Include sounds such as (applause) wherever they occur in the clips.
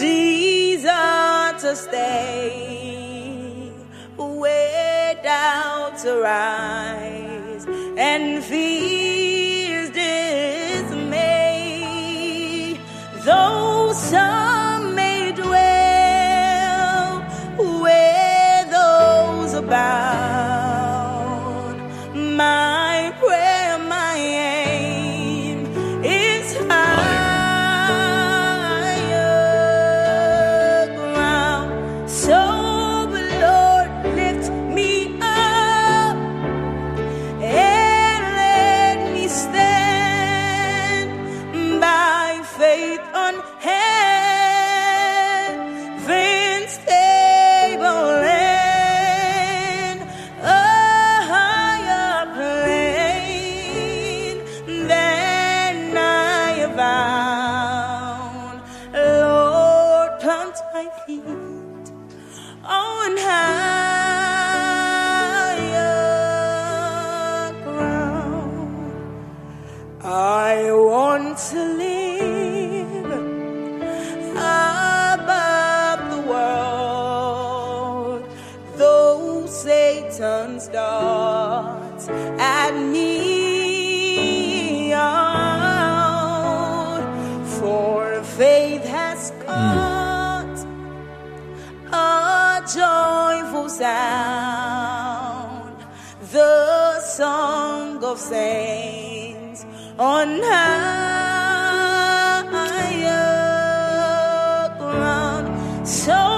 Jesus, to stay, way down to rise and feel. higher ground. So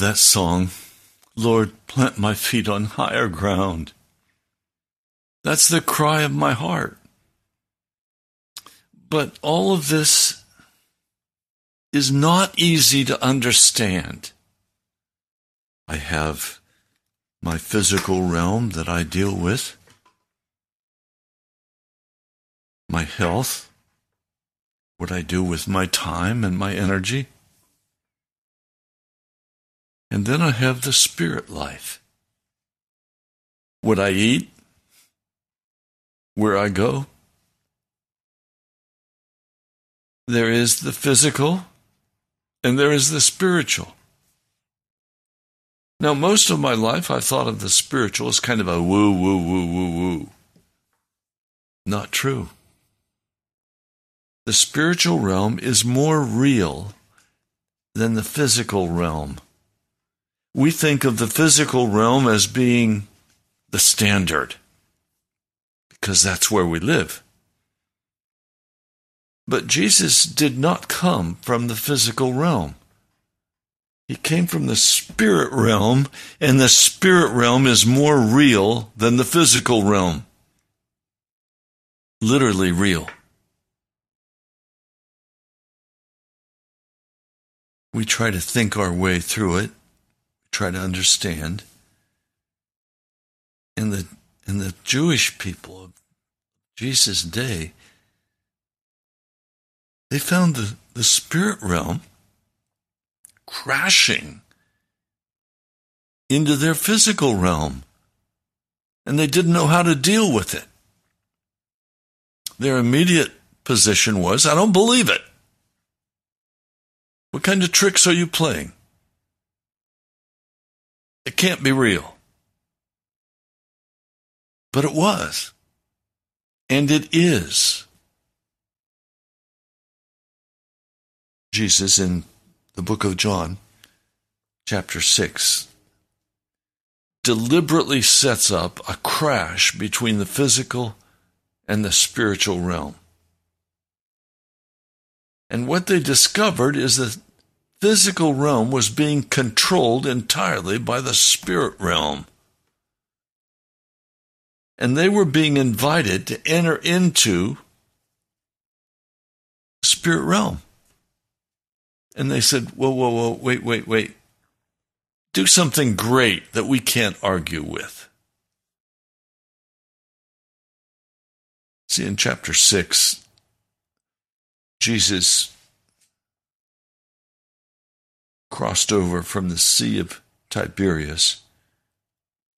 that song, Lord, plant my feet on higher ground. That's the cry of my heart. But all of this is not easy to understand. I have my physical realm that I deal with, my health, what I do with my time and my energy and then I have the spirit life. What I eat, where I go. There is the physical and there is the spiritual. Now, most of my life, I thought of the spiritual as kind of a woo, woo, woo, woo, woo. Not true. The spiritual realm is more real than the physical realm. We think of the physical realm as being the standard because that's where we live. But Jesus did not come from the physical realm. He came from the spirit realm, and the spirit realm is more real than the physical realm. Literally real. We try to think our way through it, try to understand. And the, and the Jewish people of Jesus' day, they found the, the spirit realm crashing into their physical realm, and they didn't know how to deal with it. Their immediate position was, I don't believe it. What kind of tricks are you playing? It can't be real. But it was. And it is. Jesus in the book of John, chapter 6, deliberately sets up a crash between the physical and the spiritual realm. And what they discovered is that physical realm was being controlled entirely by the spirit realm. And they were being invited to enter into spirit realm. And they said, Whoa, whoa, whoa, wait, wait, wait. Do something great that we can't argue with. See, in chapter 6, Jesus crossed over from the Sea of Tiberias.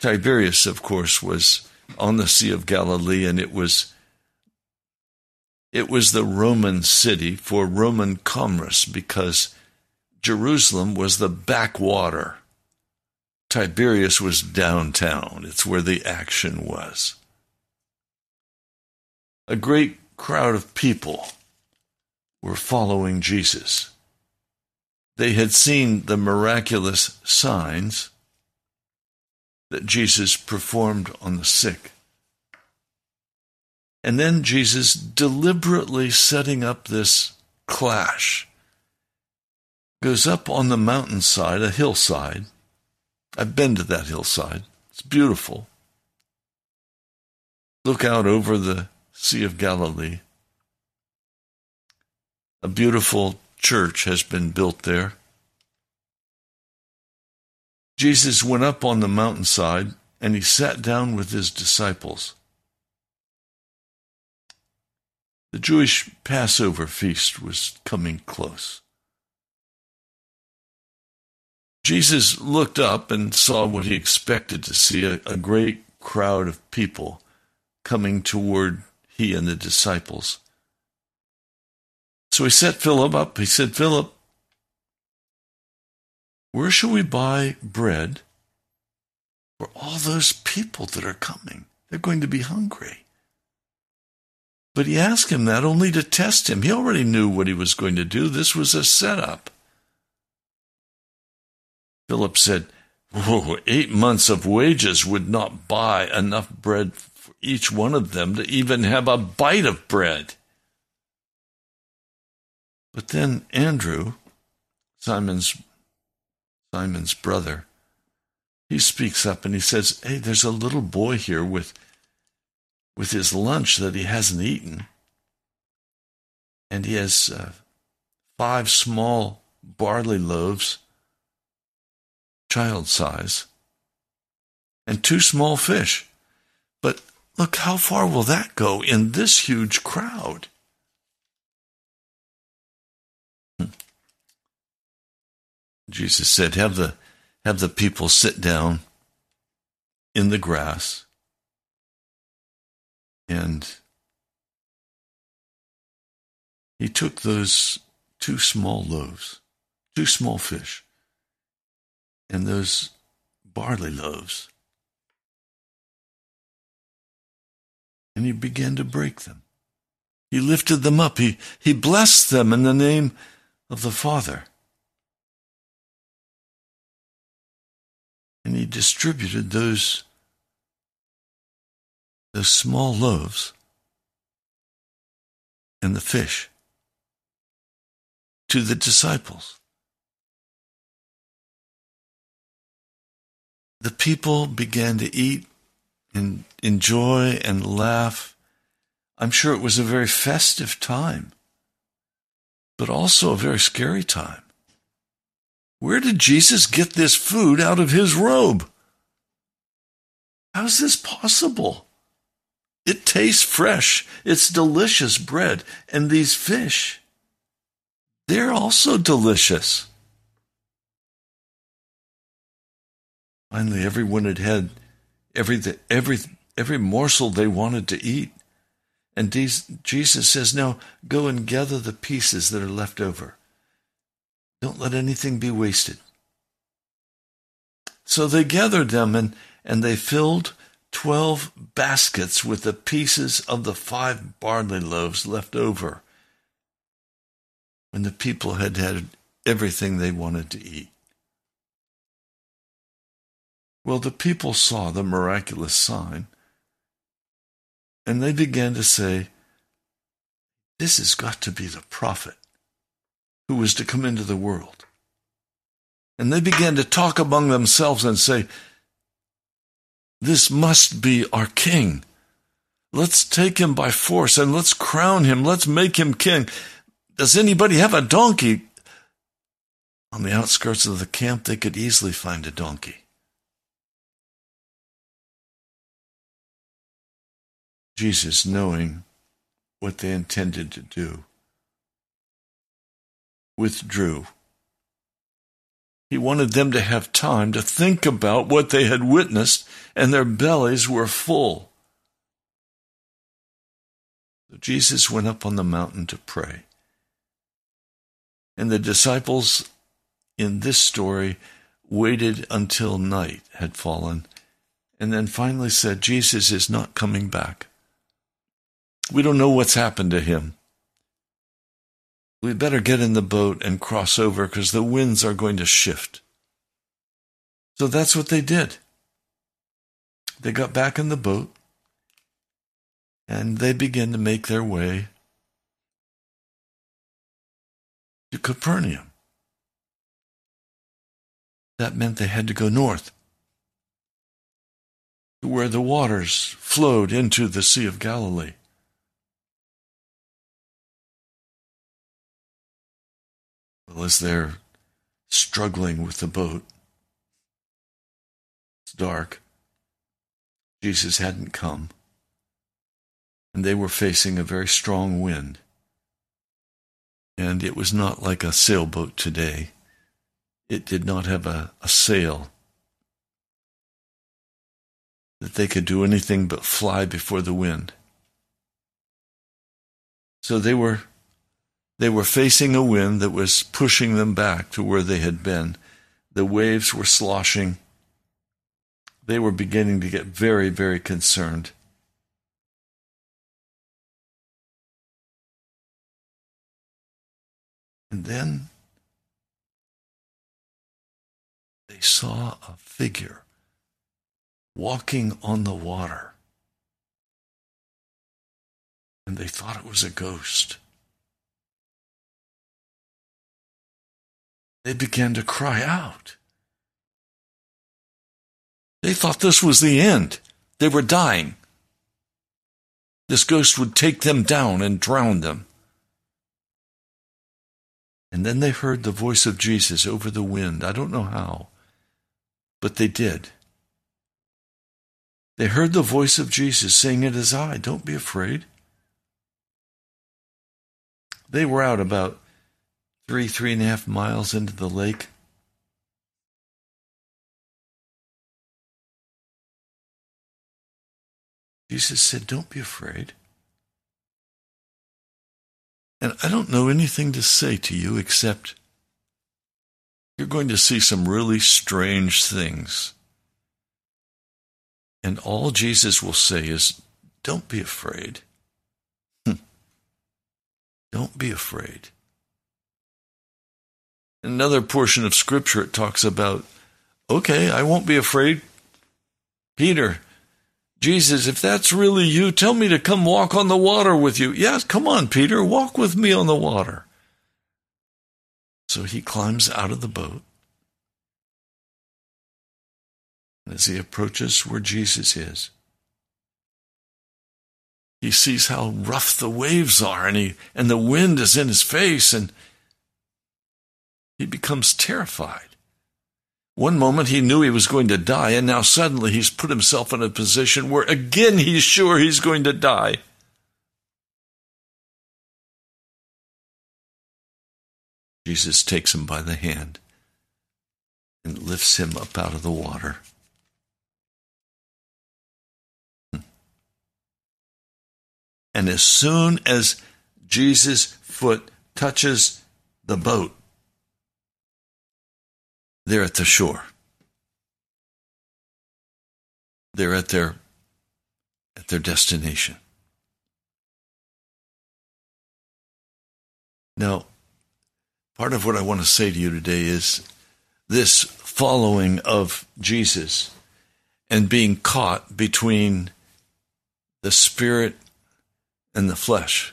Tiberias, of course, was on the Sea of Galilee, and it was it was the Roman city for Roman commerce because Jerusalem was the backwater. Tiberias was downtown. It's where the action was. A great crowd of people were following Jesus. They had seen the miraculous signs that Jesus performed on the sick. And then Jesus deliberately setting up this clash goes up on the mountainside, a hillside. I've been to that hillside. It's beautiful. Look out over the Sea of Galilee. A beautiful church has been built there. Jesus went up on the mountainside and he sat down with his disciples. The Jewish Passover feast was coming close. Jesus looked up and saw what he expected to see a, a, great crowd of people coming toward he and the disciples. So he set Philip up. He said, Philip, where shall we buy bread for all those people that are coming? They're going to be hungry. But he asked him that only to test him. He already knew what he was going to do. This was a setup. Philip said, Eight months of wages would not buy enough bread for each one of them to even have a bite of bread. But then Andrew, Simon's Simon's brother, he speaks up and he says, "Hey, there's a little boy here with with his lunch that he hasn't eaten. And he has uh, five small barley loaves, child size, and two small fish. But look, how far will that go in this huge crowd? Jesus said, Have the have the people sit down in the grass and he took those two small loaves, two small fish, and those barley loaves, and he began to break them. He lifted them up. He, he blessed them in the name of the Father. And he distributed those, those small loaves and the fish to the disciples. The people began to eat and enjoy and laugh. I'm sure it was a very festive time, but also a very scary time. Where did Jesus get this food out of his robe? How's this possible? It tastes fresh. It's delicious bread. And these fish, they're also delicious. Finally, everyone had had every, every, every morsel they wanted to eat. And Jesus says, Now go and gather the pieces that are left over. Don't let anything be wasted. So they gathered them and, and they filled twelve baskets with the pieces of the five barley loaves left over when the people had had everything they wanted to eat. Well, the people saw the miraculous sign, and they began to say, This has got to be the prophet who was to come into the world. And they began to talk among themselves and say, This must be our king. Let's take him by force and let's crown him. Let's make him king. Does anybody have a donkey? On the outskirts of the camp, they could easily find a donkey. Jesus, knowing what they intended to do, withdrew. He wanted them to have time to think about what they had witnessed, and their bellies were full. So Jesus went up on the mountain to pray. And the disciples in this story waited until night had fallen and then finally said, Jesus is not coming back. We don't know what's happened to him. We better get in the boat and cross over because the winds are going to shift. So that's what they did. They got back in the boat and they began to make their way to Capernaum. That meant they had to go north to where the waters flowed into the Sea of Galilee. As they're struggling with the boat, it's dark. Jesus hadn't come, and they were facing a very strong wind and it was not like a sailboat today. It did not have a, a sail that they could do anything but fly before the wind. So they were they were facing a wind that was pushing them back to where they had been. The waves were sloshing. They were beginning to get very, very concerned. And then they saw a figure walking on the water. And they thought it was a ghost. They began to cry out. They thought this was the end. They were dying. This ghost would take them down and drown them. And then they heard the voice of Jesus over the wind. I don't know how, but they did. They heard the voice of Jesus saying, It is I, don't be afraid. They were out about three, three and a half miles into the lake. Jesus said, Don't be afraid. And I don't know anything to say to you except you're going to see some really strange things. And all Jesus will say is, Don't be afraid. (laughs) Don't be afraid. Another portion of Scripture, it talks about, okay, I won't be afraid. Peter, Jesus, if that's really you, tell me to come walk on the water with you. Yes, come on, Peter, walk with me on the water. So he climbs out of the boat. As he approaches where Jesus is, he sees how rough the waves are and he and the wind is in his face and he becomes terrified. One moment he knew he was going to die, and now suddenly he's put himself in a position where again he's sure he's going to die. Jesus takes him by the hand and lifts him up out of the water. And as soon as Jesus' foot touches the boat, they're at the shore. They're at their at their destination. Now, part of what I want to say to you today is this following of Jesus and being caught between the spirit and the flesh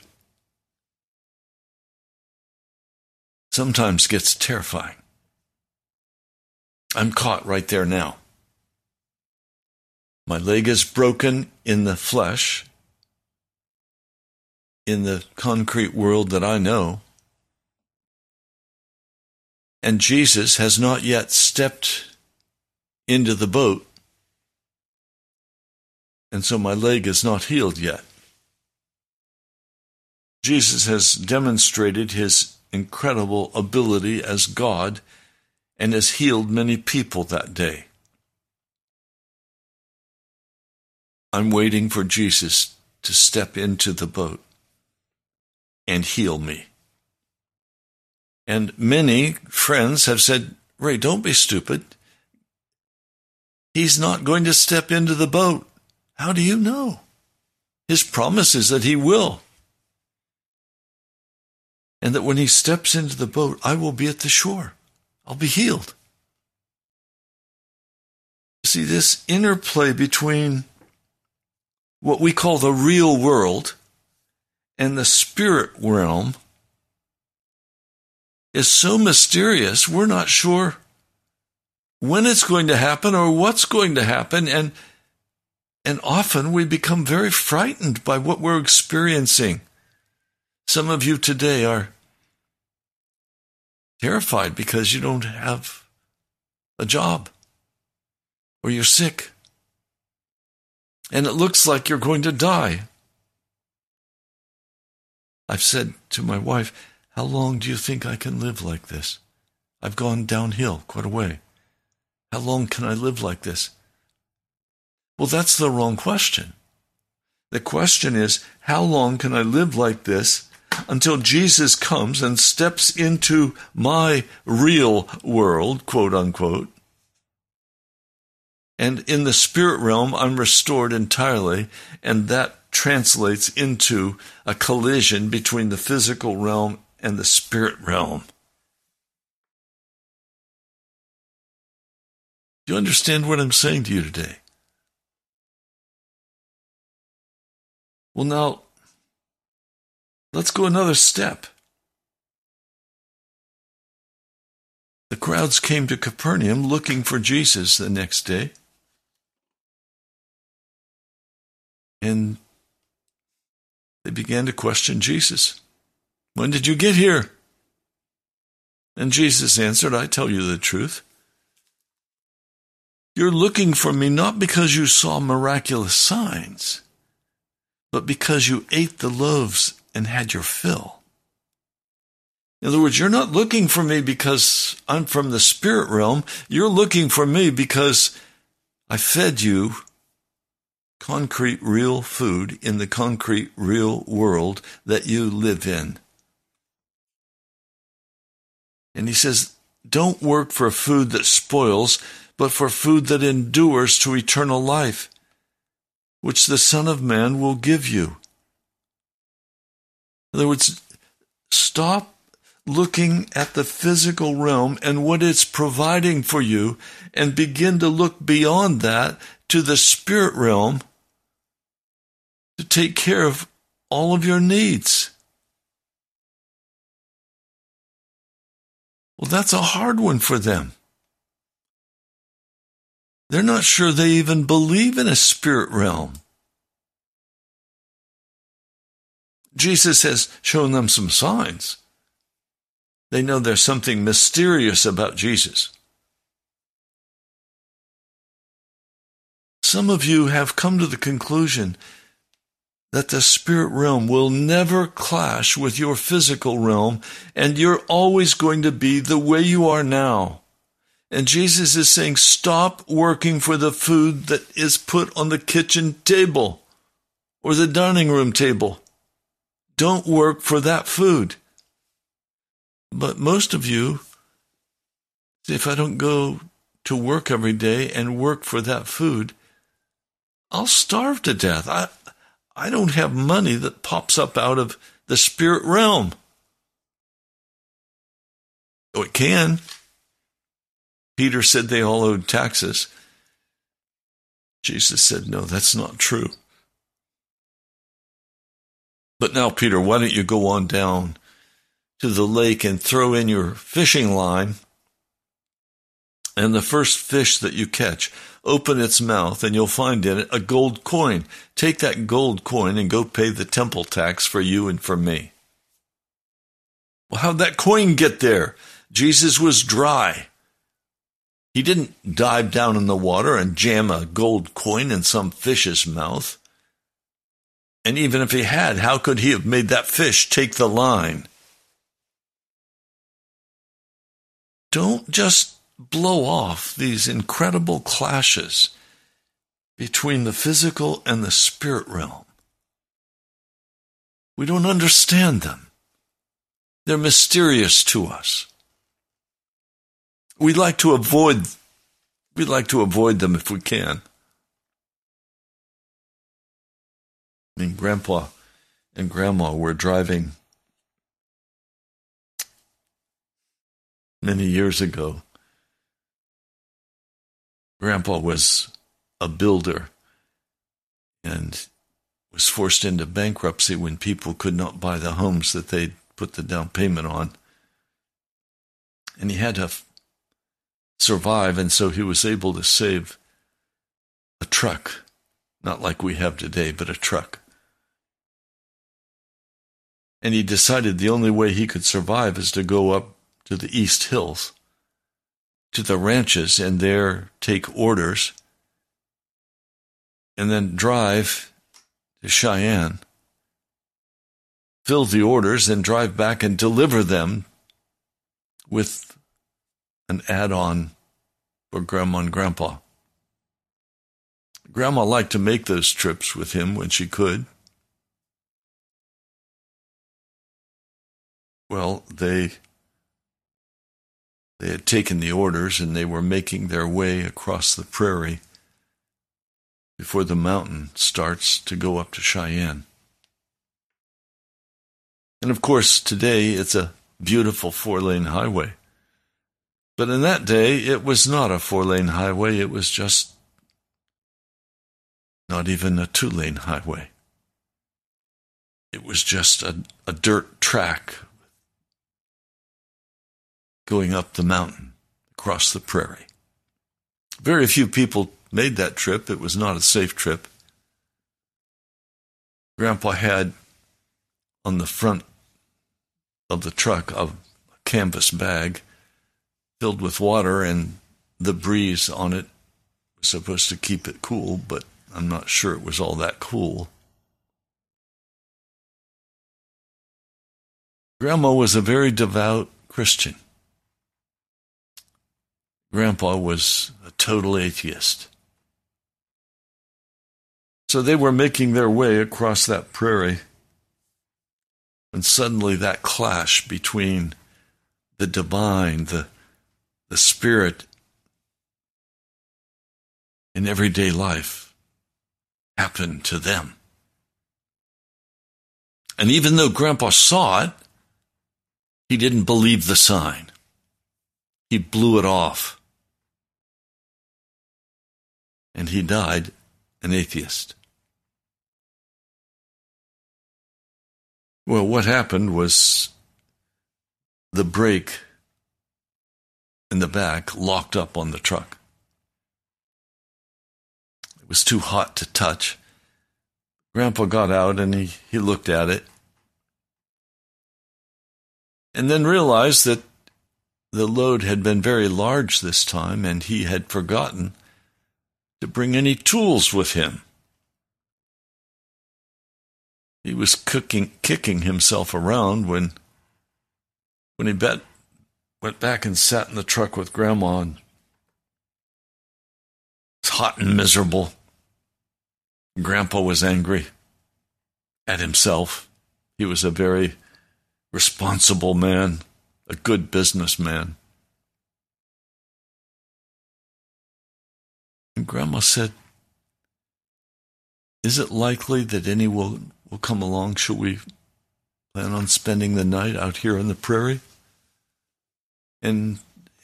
sometimes gets terrifying. I'm caught right there now. My leg is broken in the flesh, in the concrete world that I know. And Jesus has not yet stepped into the boat. And so my leg is not healed yet. Jesus has demonstrated his incredible ability as God and has healed many people that day. I'm waiting for Jesus to step into the boat and heal me. And many friends have said, Ray, don't be stupid. He's not going to step into the boat. How do you know? His promise is that he will. And that when he steps into the boat, I will be at the shore. I'll be healed. See, this interplay between what we call the real world and the spirit realm is so mysterious, we're not sure when it's going to happen or what's going to happen. And, and often we become very frightened by what we're experiencing. Some of you today are terrified because you don't have a job or you're sick and it looks like you're going to die. I've said to my wife, How long do you think I can live like this? I've gone downhill quite a way. How long can I live like this? Well, that's the wrong question. The question is, How long can I live like this until Jesus comes and steps into my real world, quote unquote. And in the spirit realm, I'm restored entirely, and that translates into a collision between the physical realm and the spirit realm. Do you understand what I'm saying to you today? Well, now, Let's go another step. The crowds came to Capernaum looking for Jesus the next day. And they began to question Jesus. When did you get here? And Jesus answered, I tell you the truth. You're looking for me not because you saw miraculous signs, but because you ate the loaves and had your fill. In other words, you're not looking for me because I'm from the spirit realm. You're looking for me because I fed you concrete, real food in the concrete, real world that you live in. And he says, don't work for food that spoils, but for food that endures to eternal life, which the Son of Man will give you. In other words, stop looking at the physical realm and what it's providing for you and begin to look beyond that to the spirit realm to take care of all of your needs. Well, that's a hard one for them. They're not sure they even believe in a spirit realm. Jesus has shown them some signs. They know there's something mysterious about Jesus. Some of you have come to the conclusion that the spirit realm will never clash with your physical realm, and you're always going to be the way you are now. And Jesus is saying, stop working for the food that is put on the kitchen table or the dining room table. Don't work for that food. But most of you, if I don't go to work every day and work for that food, I'll starve to death. I, I don't have money that pops up out of the spirit realm. Oh, it can. Peter said they all owed taxes. Jesus said, No, that's not true. But now, Peter, why don't you go on down to the lake and throw in your fishing line? And the first fish that you catch, open its mouth, and you'll find in it a gold coin. Take that gold coin and go pay the temple tax for you and for me. Well, how'd that coin get there? Jesus was dry. He didn't dive down in the water and jam a gold coin in some fish's mouth. And even if he had, how could he have made that fish take the line? Don't just blow off these incredible clashes between the physical and the spirit realm. We don't understand them. They're mysterious to us we like to avoid we like to avoid them if we can. Mean, Grandpa and Grandma were driving many years ago. Grandpa was a builder and was forced into bankruptcy when people could not buy the homes that they'd put the down payment on. And he had to survive, and so he was able to save a truck, not like we have today, but a truck. And he decided the only way he could survive is to go up to the East Hills, to the ranches, and there take orders, and then drive to Cheyenne, fill the orders, and drive back and deliver them with an add on for Grandma and Grandpa. Grandma liked to make those trips with him when she could. Well, they they had taken the orders and they were making their way across the prairie before the mountain starts to go up to Cheyenne. And of course, today it's a beautiful four lane highway. But in that day, it was not a four lane highway, it was just not even a two lane highway. It was just a, a dirt track going up the mountain across the prairie. Very few people made that trip. It was not a safe trip. Grandpa had on the front of the truck a canvas bag filled with water, and the breeze on it was supposed to keep it cool, but I'm not sure it was all that cool. Grandma was a very devout Christian. Grandpa was a total atheist. So they were making their way across that prairie, and suddenly that clash between the divine, the, the spirit in everyday life happened to them. And even though Grandpa saw it, he didn't believe the sign. He blew it off. And he died an atheist. Well, what happened was the brake in the back locked up on the truck. It was too hot to touch. Grandpa got out and he, he looked at it and then realized that the load had been very large this time and he had forgotten to bring any tools with him. He was cooking, kicking himself around when, when he bet, went back and sat in the truck with Grandma. And it was hot and miserable. Grandpa was angry at himself. He was a very responsible man, a good businessman. And Grandma said, Is it likely that any will, will come along? Shall we plan on spending the night out here on the prairie? And,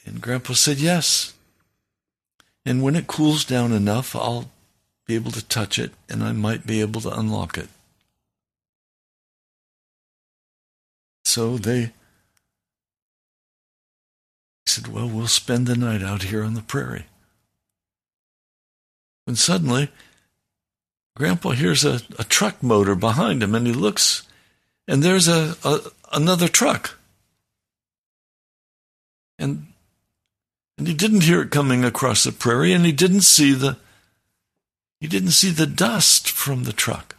and Grandpa said, Yes. And when it cools down enough, I'll be able to touch it and I might be able to unlock it. So they said, Well, we'll spend the night out here on the prairie. When suddenly, Grandpa hears a, a truck motor behind him and he looks, and there's a, a another truck. And and he didn't hear it coming across the prairie, and he didn't see the he didn't see the dust from the truck.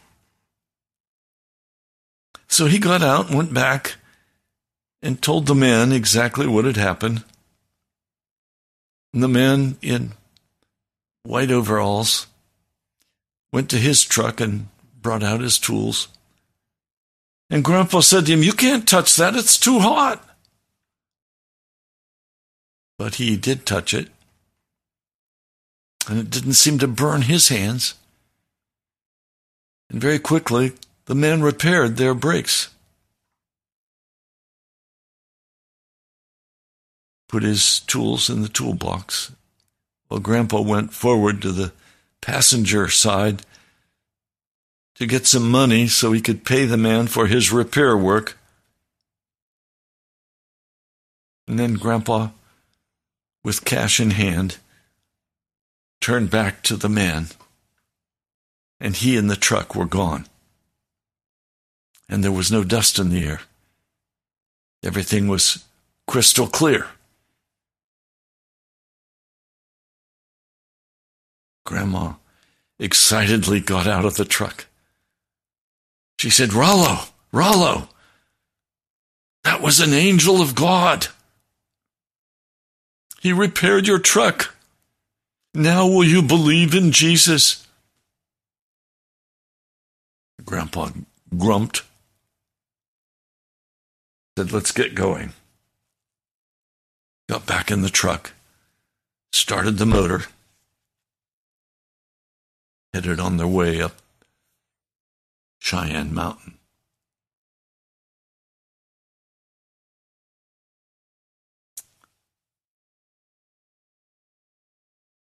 So he got out and went back and told the man exactly what had happened. And the man in white overalls went to his truck and brought out his tools. And Grandpa said to him, You can't touch that, it's too hot. But he did touch it, and it didn't seem to burn his hands. And very quickly, the man repaired their brakes. Put his tools in the toolbox. While Grandpa went forward to the passenger side to get some money so he could pay the man for his repair work. And then Grandpa, with cash in hand, turned back to the man, and he and the truck were gone and there was no dust in the air. Everything was crystal clear. Grandma excitedly got out of the truck. She said, Rollo, Rollo, that was an angel of God. He repaired your truck. Now will you believe in Jesus? Grandpa grumped said, let's get going. Got back in the truck, started the motor, headed on their way up Cheyenne Mountain.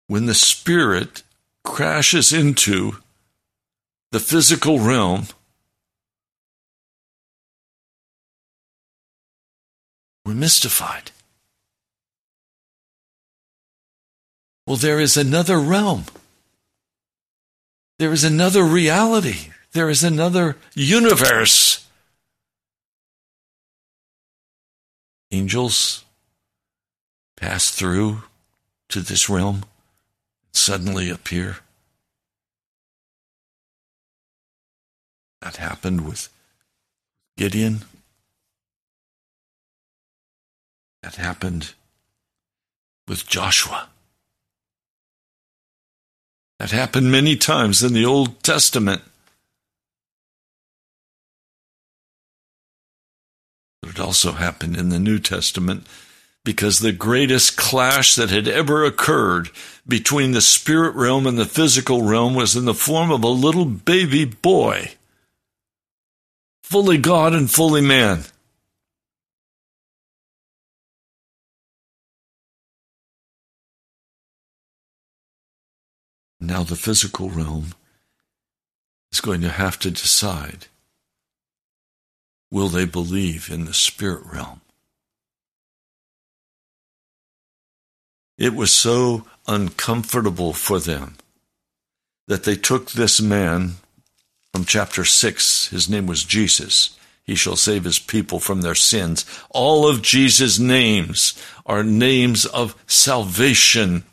When the spirit crashes into the physical realm, We're mystified. Well, there is another realm. There is another reality. There is another universe. Angels pass through to this realm, and suddenly appear. That happened with Gideon. That happened with Joshua. That happened many times in the Old Testament. But it also happened in the New Testament because the greatest clash that had ever occurred between the spirit realm and the physical realm was in the form of a little baby boy, fully God and fully man. Now the physical realm is going to have to decide will they believe in the spirit realm? It was so uncomfortable for them that they took this man from chapter 6. His name was Jesus. He shall save his people from their sins. All of Jesus' names are names of salvation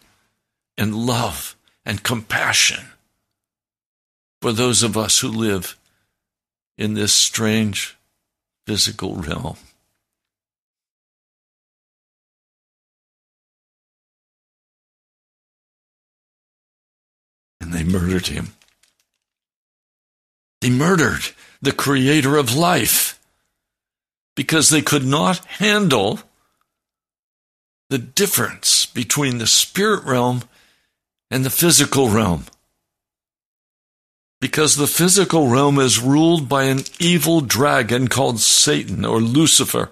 and love and compassion for those of us who live in this strange physical realm. And they murdered him. They murdered the creator of life because they could not handle the difference between the spirit realm and the physical realm. Because the physical realm is ruled by an evil dragon called Satan or Lucifer.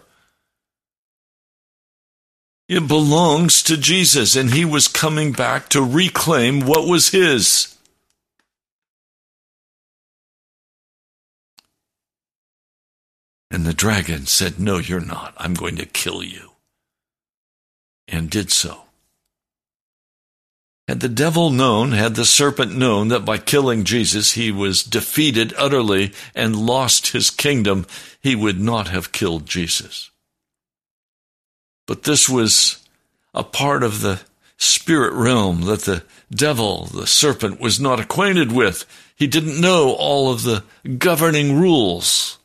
It belongs to Jesus, and he was coming back to reclaim what was his. And the dragon said, No, you're not. I'm going to kill you. And did so. Had the devil known, had the serpent known that by killing Jesus he was defeated utterly and lost his kingdom, he would not have killed Jesus. But this was a part of the spirit realm that the devil, the serpent, was not acquainted with. He didn't know all of the governing rules.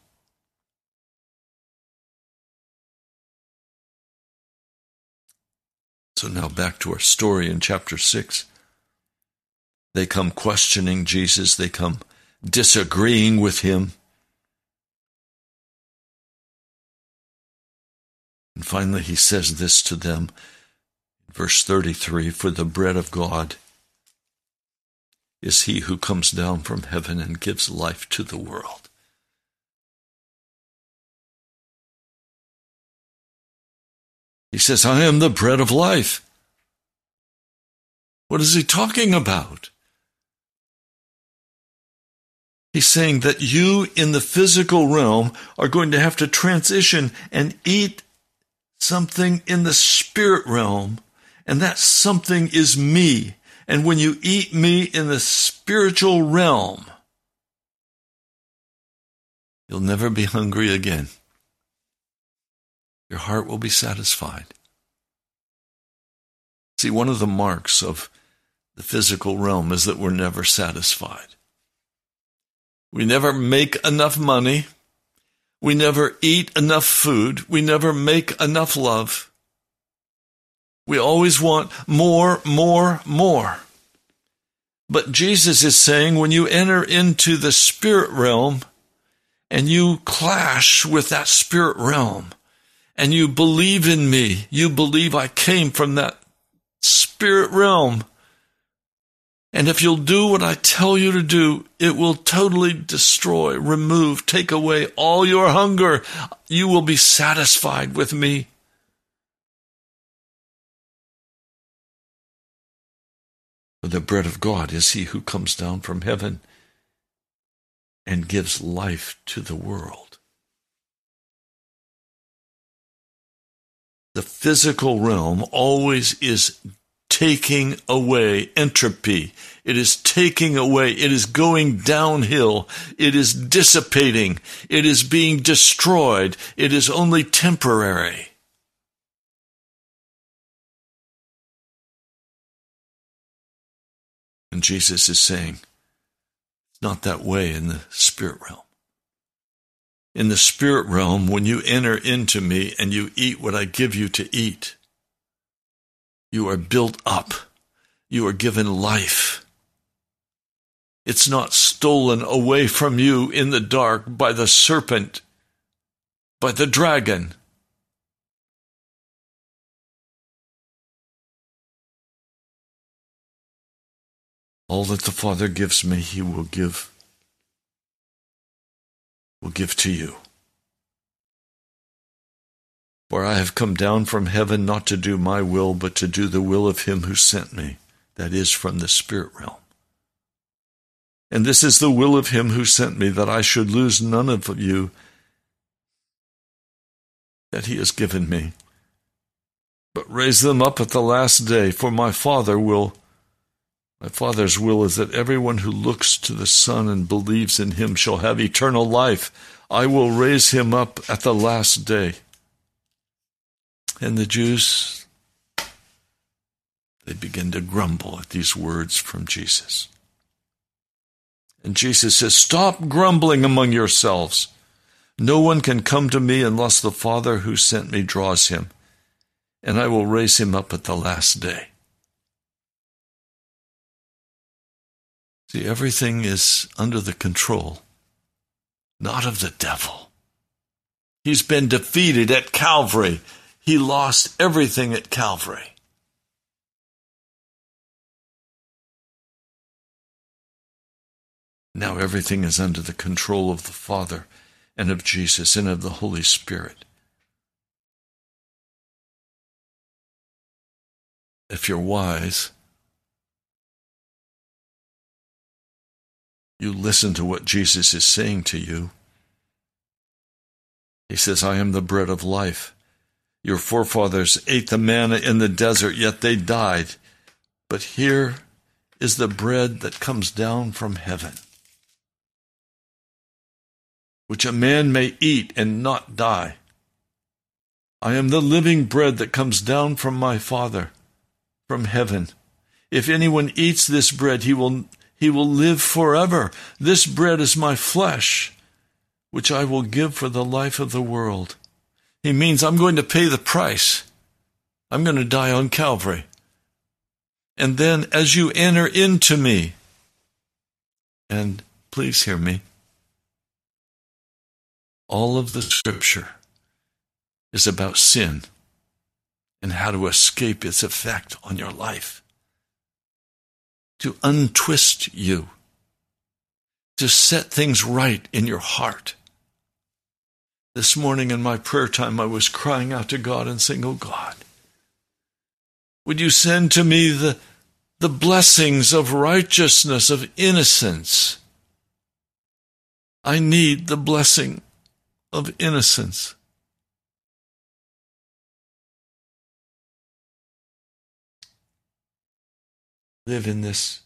So now back to our story in chapter 6. They come questioning Jesus, they come disagreeing with him. And finally, he says this to them, verse 33 For the bread of God is he who comes down from heaven and gives life to the world. He says, I am the bread of life. What is he talking about? He's saying that you in the physical realm are going to have to transition and eat something in the spirit realm, and that something is me. And when you eat me in the spiritual realm, you'll never be hungry again your heart will be satisfied. See, one of the marks of the physical realm is that we're never satisfied. We never make enough money. We never eat enough food. We never make enough love. We always want more, more, more. But Jesus is saying when you enter into the spirit realm and you clash with that spirit realm, and you believe in me, you believe I came from that spirit realm. And if you'll do what I tell you to do, it will totally destroy, remove, take away all your hunger. You will be satisfied with me. The bread of God is he who comes down from heaven and gives life to the world. the physical realm always is taking away entropy. It is taking away. It is going downhill. It is dissipating. It is being destroyed. It is only temporary. And Jesus is saying, it's not that way in the spirit realm. In the spirit realm, when you enter into me and you eat what I give you to eat, you are built up. You are given life. It's not stolen away from you in the dark by the serpent, by the dragon. All that the Father gives me, he will give will give to you. For I have come down from heaven not to do my will, but to do the will of him who sent me, that is, from the spirit realm. And this is the will of him who sent me, that I should lose none of you that he has given me, but raise them up at the last day, for my Father will my Father's will is that everyone who looks to the Son and believes in him shall have eternal life. I will raise him up at the last day. And the Jews, they begin to grumble at these words from Jesus. And Jesus says, Stop grumbling among yourselves. No one can come to me unless the Father who sent me draws him, and I will raise him up at the last day. See, everything is under the control, not of the devil. He's been defeated at Calvary. He lost everything at Calvary. Now everything is under the control of the Father and of Jesus and of the Holy Spirit. If you're wise, you listen to what Jesus is saying to you. He says, I am the bread of life. Your forefathers ate the manna in the desert, yet they died. But here is the bread that comes down from heaven, which a man may eat and not die. I am the living bread that comes down from my Father, from heaven. If anyone eats this bread, he will he will live forever. This bread is my flesh, which I will give for the life of the world. He means I'm going to pay the price. I'm going to die on Calvary. And then as you enter into me, and please hear me, all of the scripture is about sin and how to escape its effect on your life to untwist you, to set things right in your heart. This morning in my prayer time, I was crying out to God and saying, Oh God, would you send to me the, the blessings of righteousness, of innocence? I need the blessing of innocence. Live in this.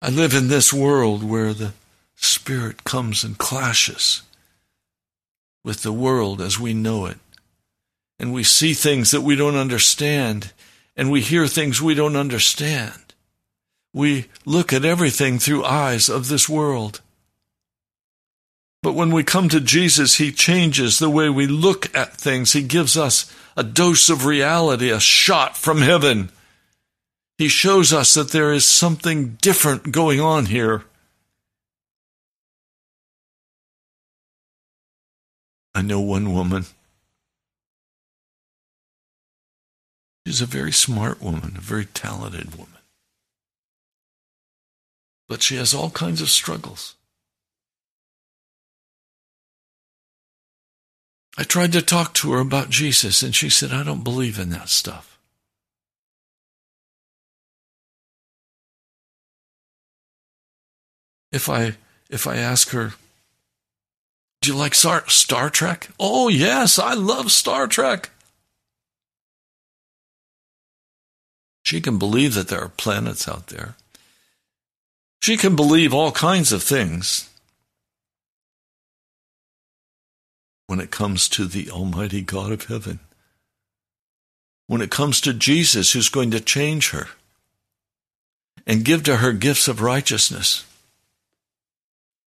I live in this world where the Spirit comes and clashes with the world as we know it. And we see things that we don't understand, and we hear things we don't understand. We look at everything through eyes of this world. But when we come to Jesus, He changes the way we look at things. He gives us a dose of reality, a shot from heaven he shows us that there is something different going on here. I know one woman. She's a very smart woman, a very talented woman. But she has all kinds of struggles. I tried to talk to her about Jesus, and she said, I don't believe in that stuff. If I if I ask her, "Do you like Star, Star Trek?" "Oh, yes, I love Star Trek." She can believe that there are planets out there. She can believe all kinds of things. When it comes to the Almighty God of heaven, when it comes to Jesus who's going to change her, and give to her gifts of righteousness.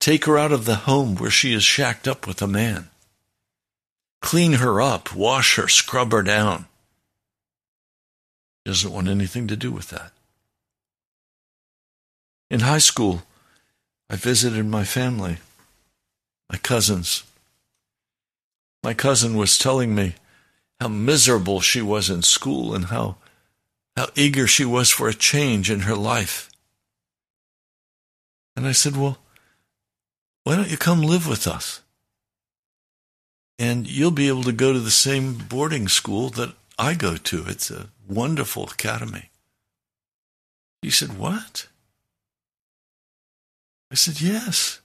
Take her out of the home where she is shacked up with a man. Clean her up, wash her, scrub her down. Doesn't want anything to do with that. In high school, I visited my family, my cousins. My cousin was telling me how miserable she was in school and how, how eager she was for a change in her life. And I said, Well, why don't you come live with us? And you'll be able to go to the same boarding school that I go to. It's a wonderful academy. He said, What? I said, Yes.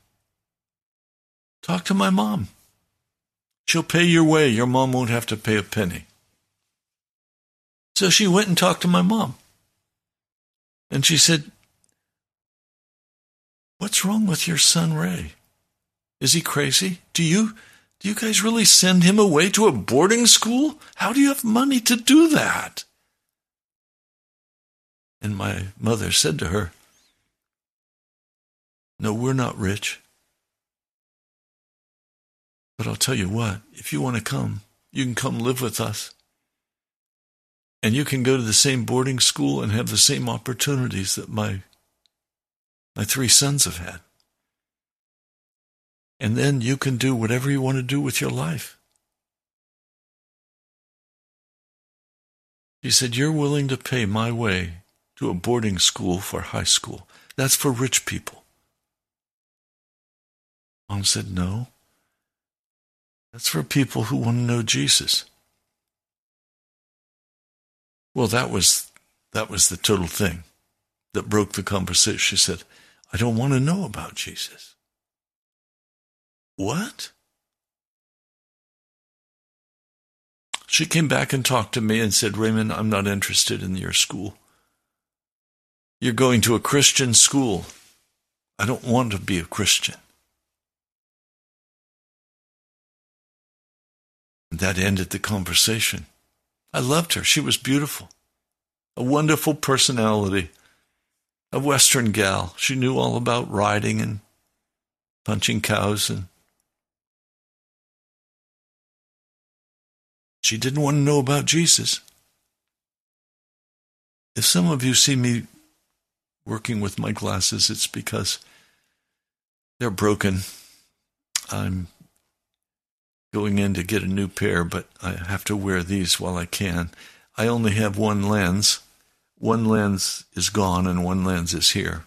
Talk to my mom. She'll pay your way. Your mom won't have to pay a penny. So she went and talked to my mom. And she said, What's wrong with your son, Ray? Is he crazy? Do you do you guys really send him away to a boarding school? How do you have money to do that? And my mother said to her, No, we're not rich. But I'll tell you what, if you want to come, you can come live with us. And you can go to the same boarding school and have the same opportunities that my my three sons have had. And then you can do whatever you want to do with your life. He said, You're willing to pay my way to a boarding school for high school. That's for rich people. Mom said, No. That's for people who want to know Jesus. Well, that was that was the total thing that broke the conversation. She said, I don't want to know about Jesus. What? She came back and talked to me and said, Raymond, I'm not interested in your school. You're going to a Christian school. I don't want to be a Christian. And that ended the conversation. I loved her. She was beautiful, a wonderful personality, a Western gal. She knew all about riding and punching cows and She didn't want to know about Jesus. If some of you see me working with my glasses, it's because they're broken. I'm going in to get a new pair, but I have to wear these while I can. I only have one lens. One lens is gone and one lens is here.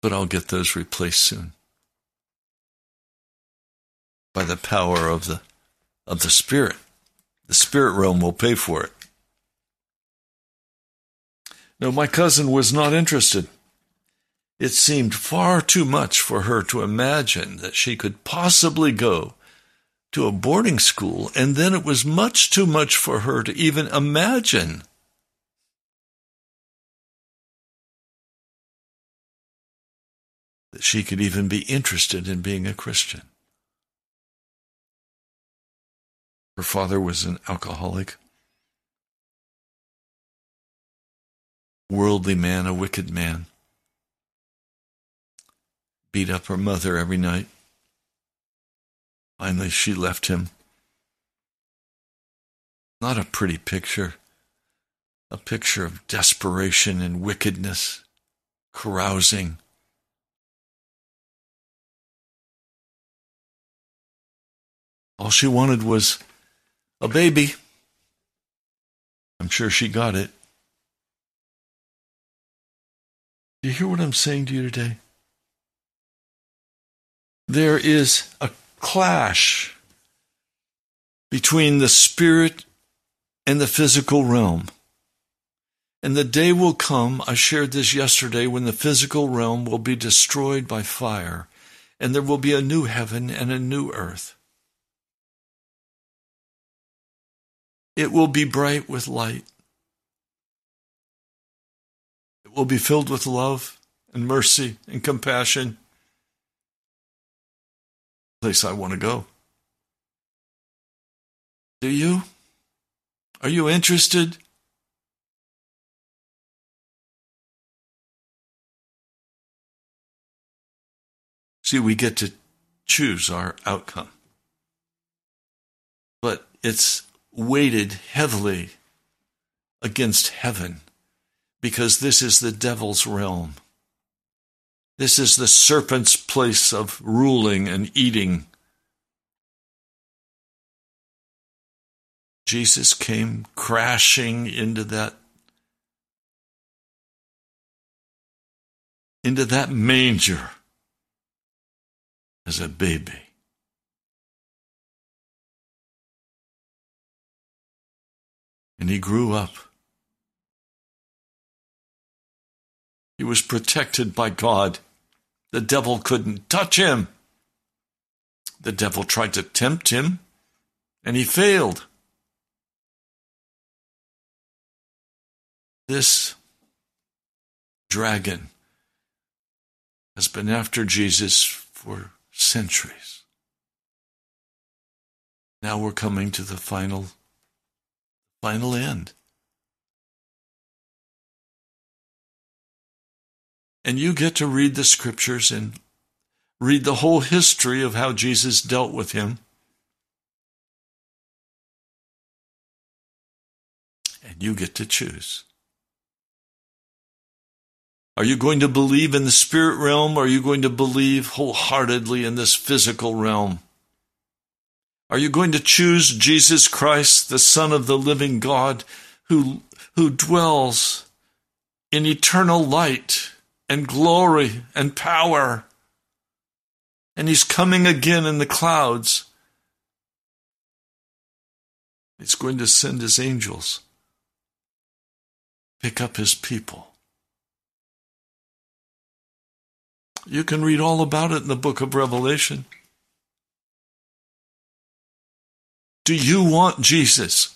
But I'll get those replaced soon by the power of the of the spirit. The spirit realm will pay for it. No, my cousin was not interested. It seemed far too much for her to imagine that she could possibly go to a boarding school, and then it was much too much for her to even imagine that she could even be interested in being a Christian. Her father was an alcoholic, worldly man, a wicked man. Beat up her mother every night. Finally, she left him. Not a pretty picture, a picture of desperation and wickedness, carousing. All she wanted was a baby. I'm sure she got it. Do you hear what I'm saying to you today? There is a clash between the spirit and the physical realm. And the day will come, I shared this yesterday, when the physical realm will be destroyed by fire, and there will be a new heaven and a new earth. It will be bright with light. It will be filled with love and mercy and compassion. Place I want to go. Do you? Are you interested? See, we get to choose our outcome. But it's weighted heavily against heaven because this is the devil's realm. This is the serpent's place of ruling and eating. Jesus came crashing into that into that manger as a baby. And he grew up. He was protected by God. The devil couldn't touch him. The devil tried to tempt him, and he failed. This dragon has been after Jesus for centuries. Now we're coming to the final final end. And you get to read the scriptures and read the whole history of how Jesus dealt with him. And you get to choose. Are you going to believe in the spirit realm or are you going to believe wholeheartedly in this physical realm? Are you going to choose Jesus Christ, the Son of the living God, who, who dwells in eternal light and glory and power? And he's coming again in the clouds. He's going to send his angels, pick up his people. You can read all about it in the book of Revelation. Do you want Jesus?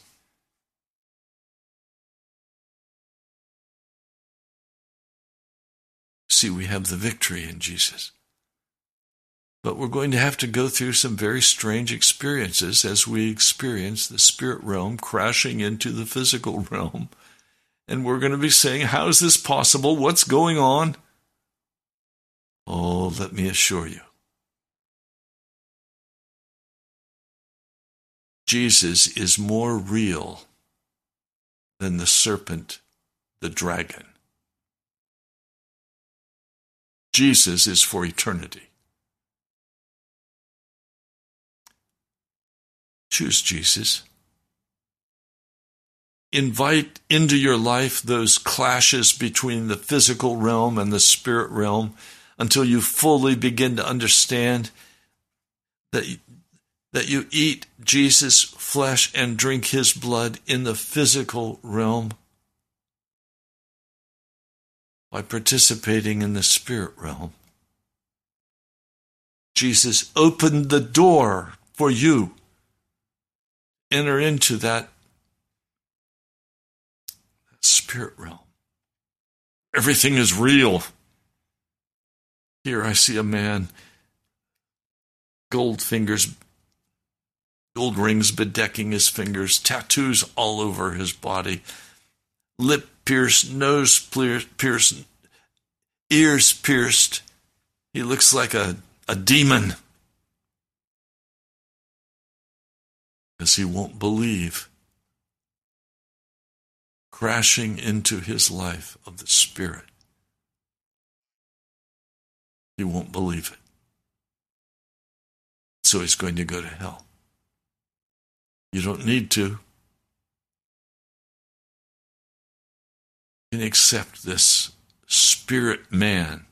See, we have the victory in Jesus. But we're going to have to go through some very strange experiences as we experience the spirit realm crashing into the physical (laughs) realm. And we're going to be saying, How is this possible? What's going on? Oh, let me assure you. Jesus is more real than the serpent, the dragon. Jesus is for eternity. Choose Jesus. Invite into your life those clashes between the physical realm and the spirit realm until you fully begin to understand that, that you eat Jesus' flesh and drink his blood in the physical realm by participating in the spirit realm. Jesus opened the door for you. Enter into that, spirit realm. Everything is real. Here I see a man, gold fingers, gold rings bedecking his fingers, tattoos all over his body, lip pierced, nose pierced, ears pierced. He looks like a, a demon. Because he won't believe. Crashing into his life of the Spirit. He won't believe it. So he's going to go to hell. You don't need to. You can accept this spirit man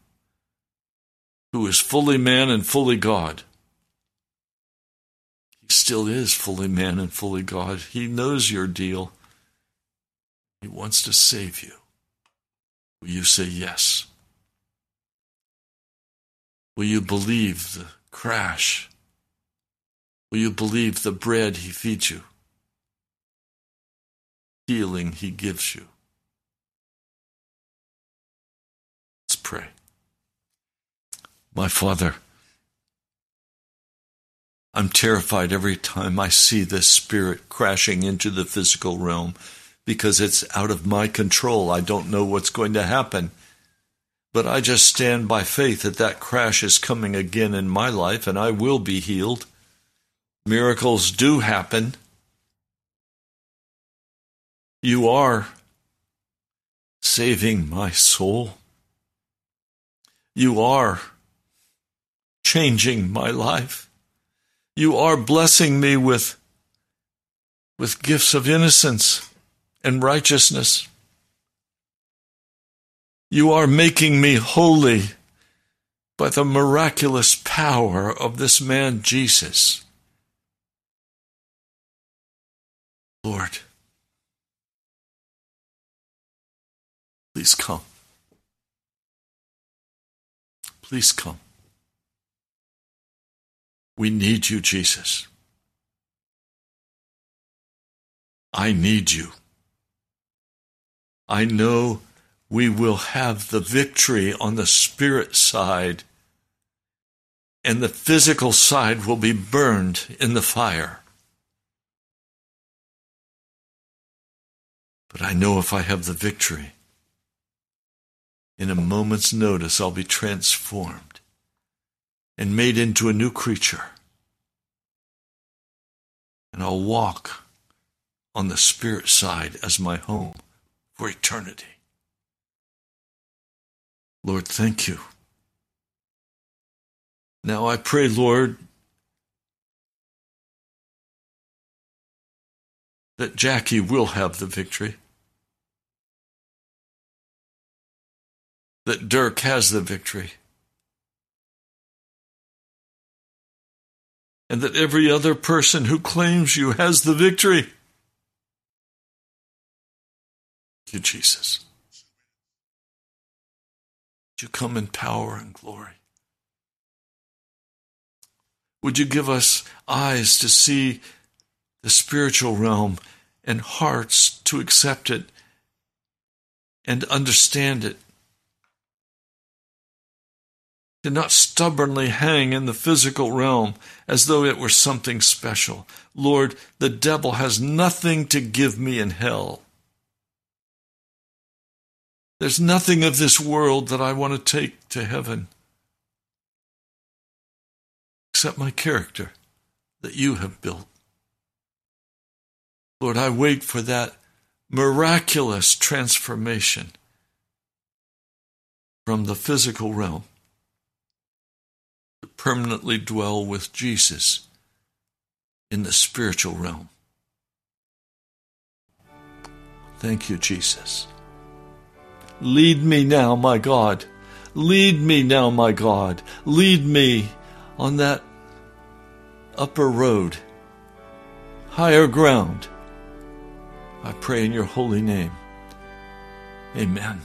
who is fully man and fully God. He still is fully man and fully God. He knows your deal. He wants to save you. Will you say yes? Will you believe the crash? Will you believe the bread he feeds you? Healing he gives you? Let's pray. My Father, I'm terrified every time I see this spirit crashing into the physical realm because it's out of my control. I don't know what's going to happen. But I just stand by faith that that crash is coming again in my life and I will be healed. Miracles do happen. You are saving my soul. You are changing my life. You are blessing me with, with gifts of innocence and righteousness. You are making me holy by the miraculous power of this man Jesus. Lord, please come. Please come. We need you, Jesus. I need you. I know we will have the victory on the spirit side, and the physical side will be burned in the fire. But I know if I have the victory, in a moment's notice, I'll be transformed and made into a new creature. And I'll walk on the spirit side as my home for eternity. Lord, thank you. Now I pray, Lord, that Jackie will have the victory, that Dirk has the victory, and that every other person who claims you has the victory. Thank you, Jesus you come in power and glory? Would you give us eyes to see the spiritual realm and hearts to accept it and understand it? To not stubbornly hang in the physical realm as though it were something special. Lord, the devil has nothing to give me in hell. There's nothing of this world that I want to take to heaven except my character that you have built. Lord, I wait for that miraculous transformation from the physical realm permanently dwell with Jesus in the spiritual realm. Thank you, Jesus. Lead me now, my God. Lead me now, my God. Lead me on that upper road, higher ground. I pray in your holy name. Amen.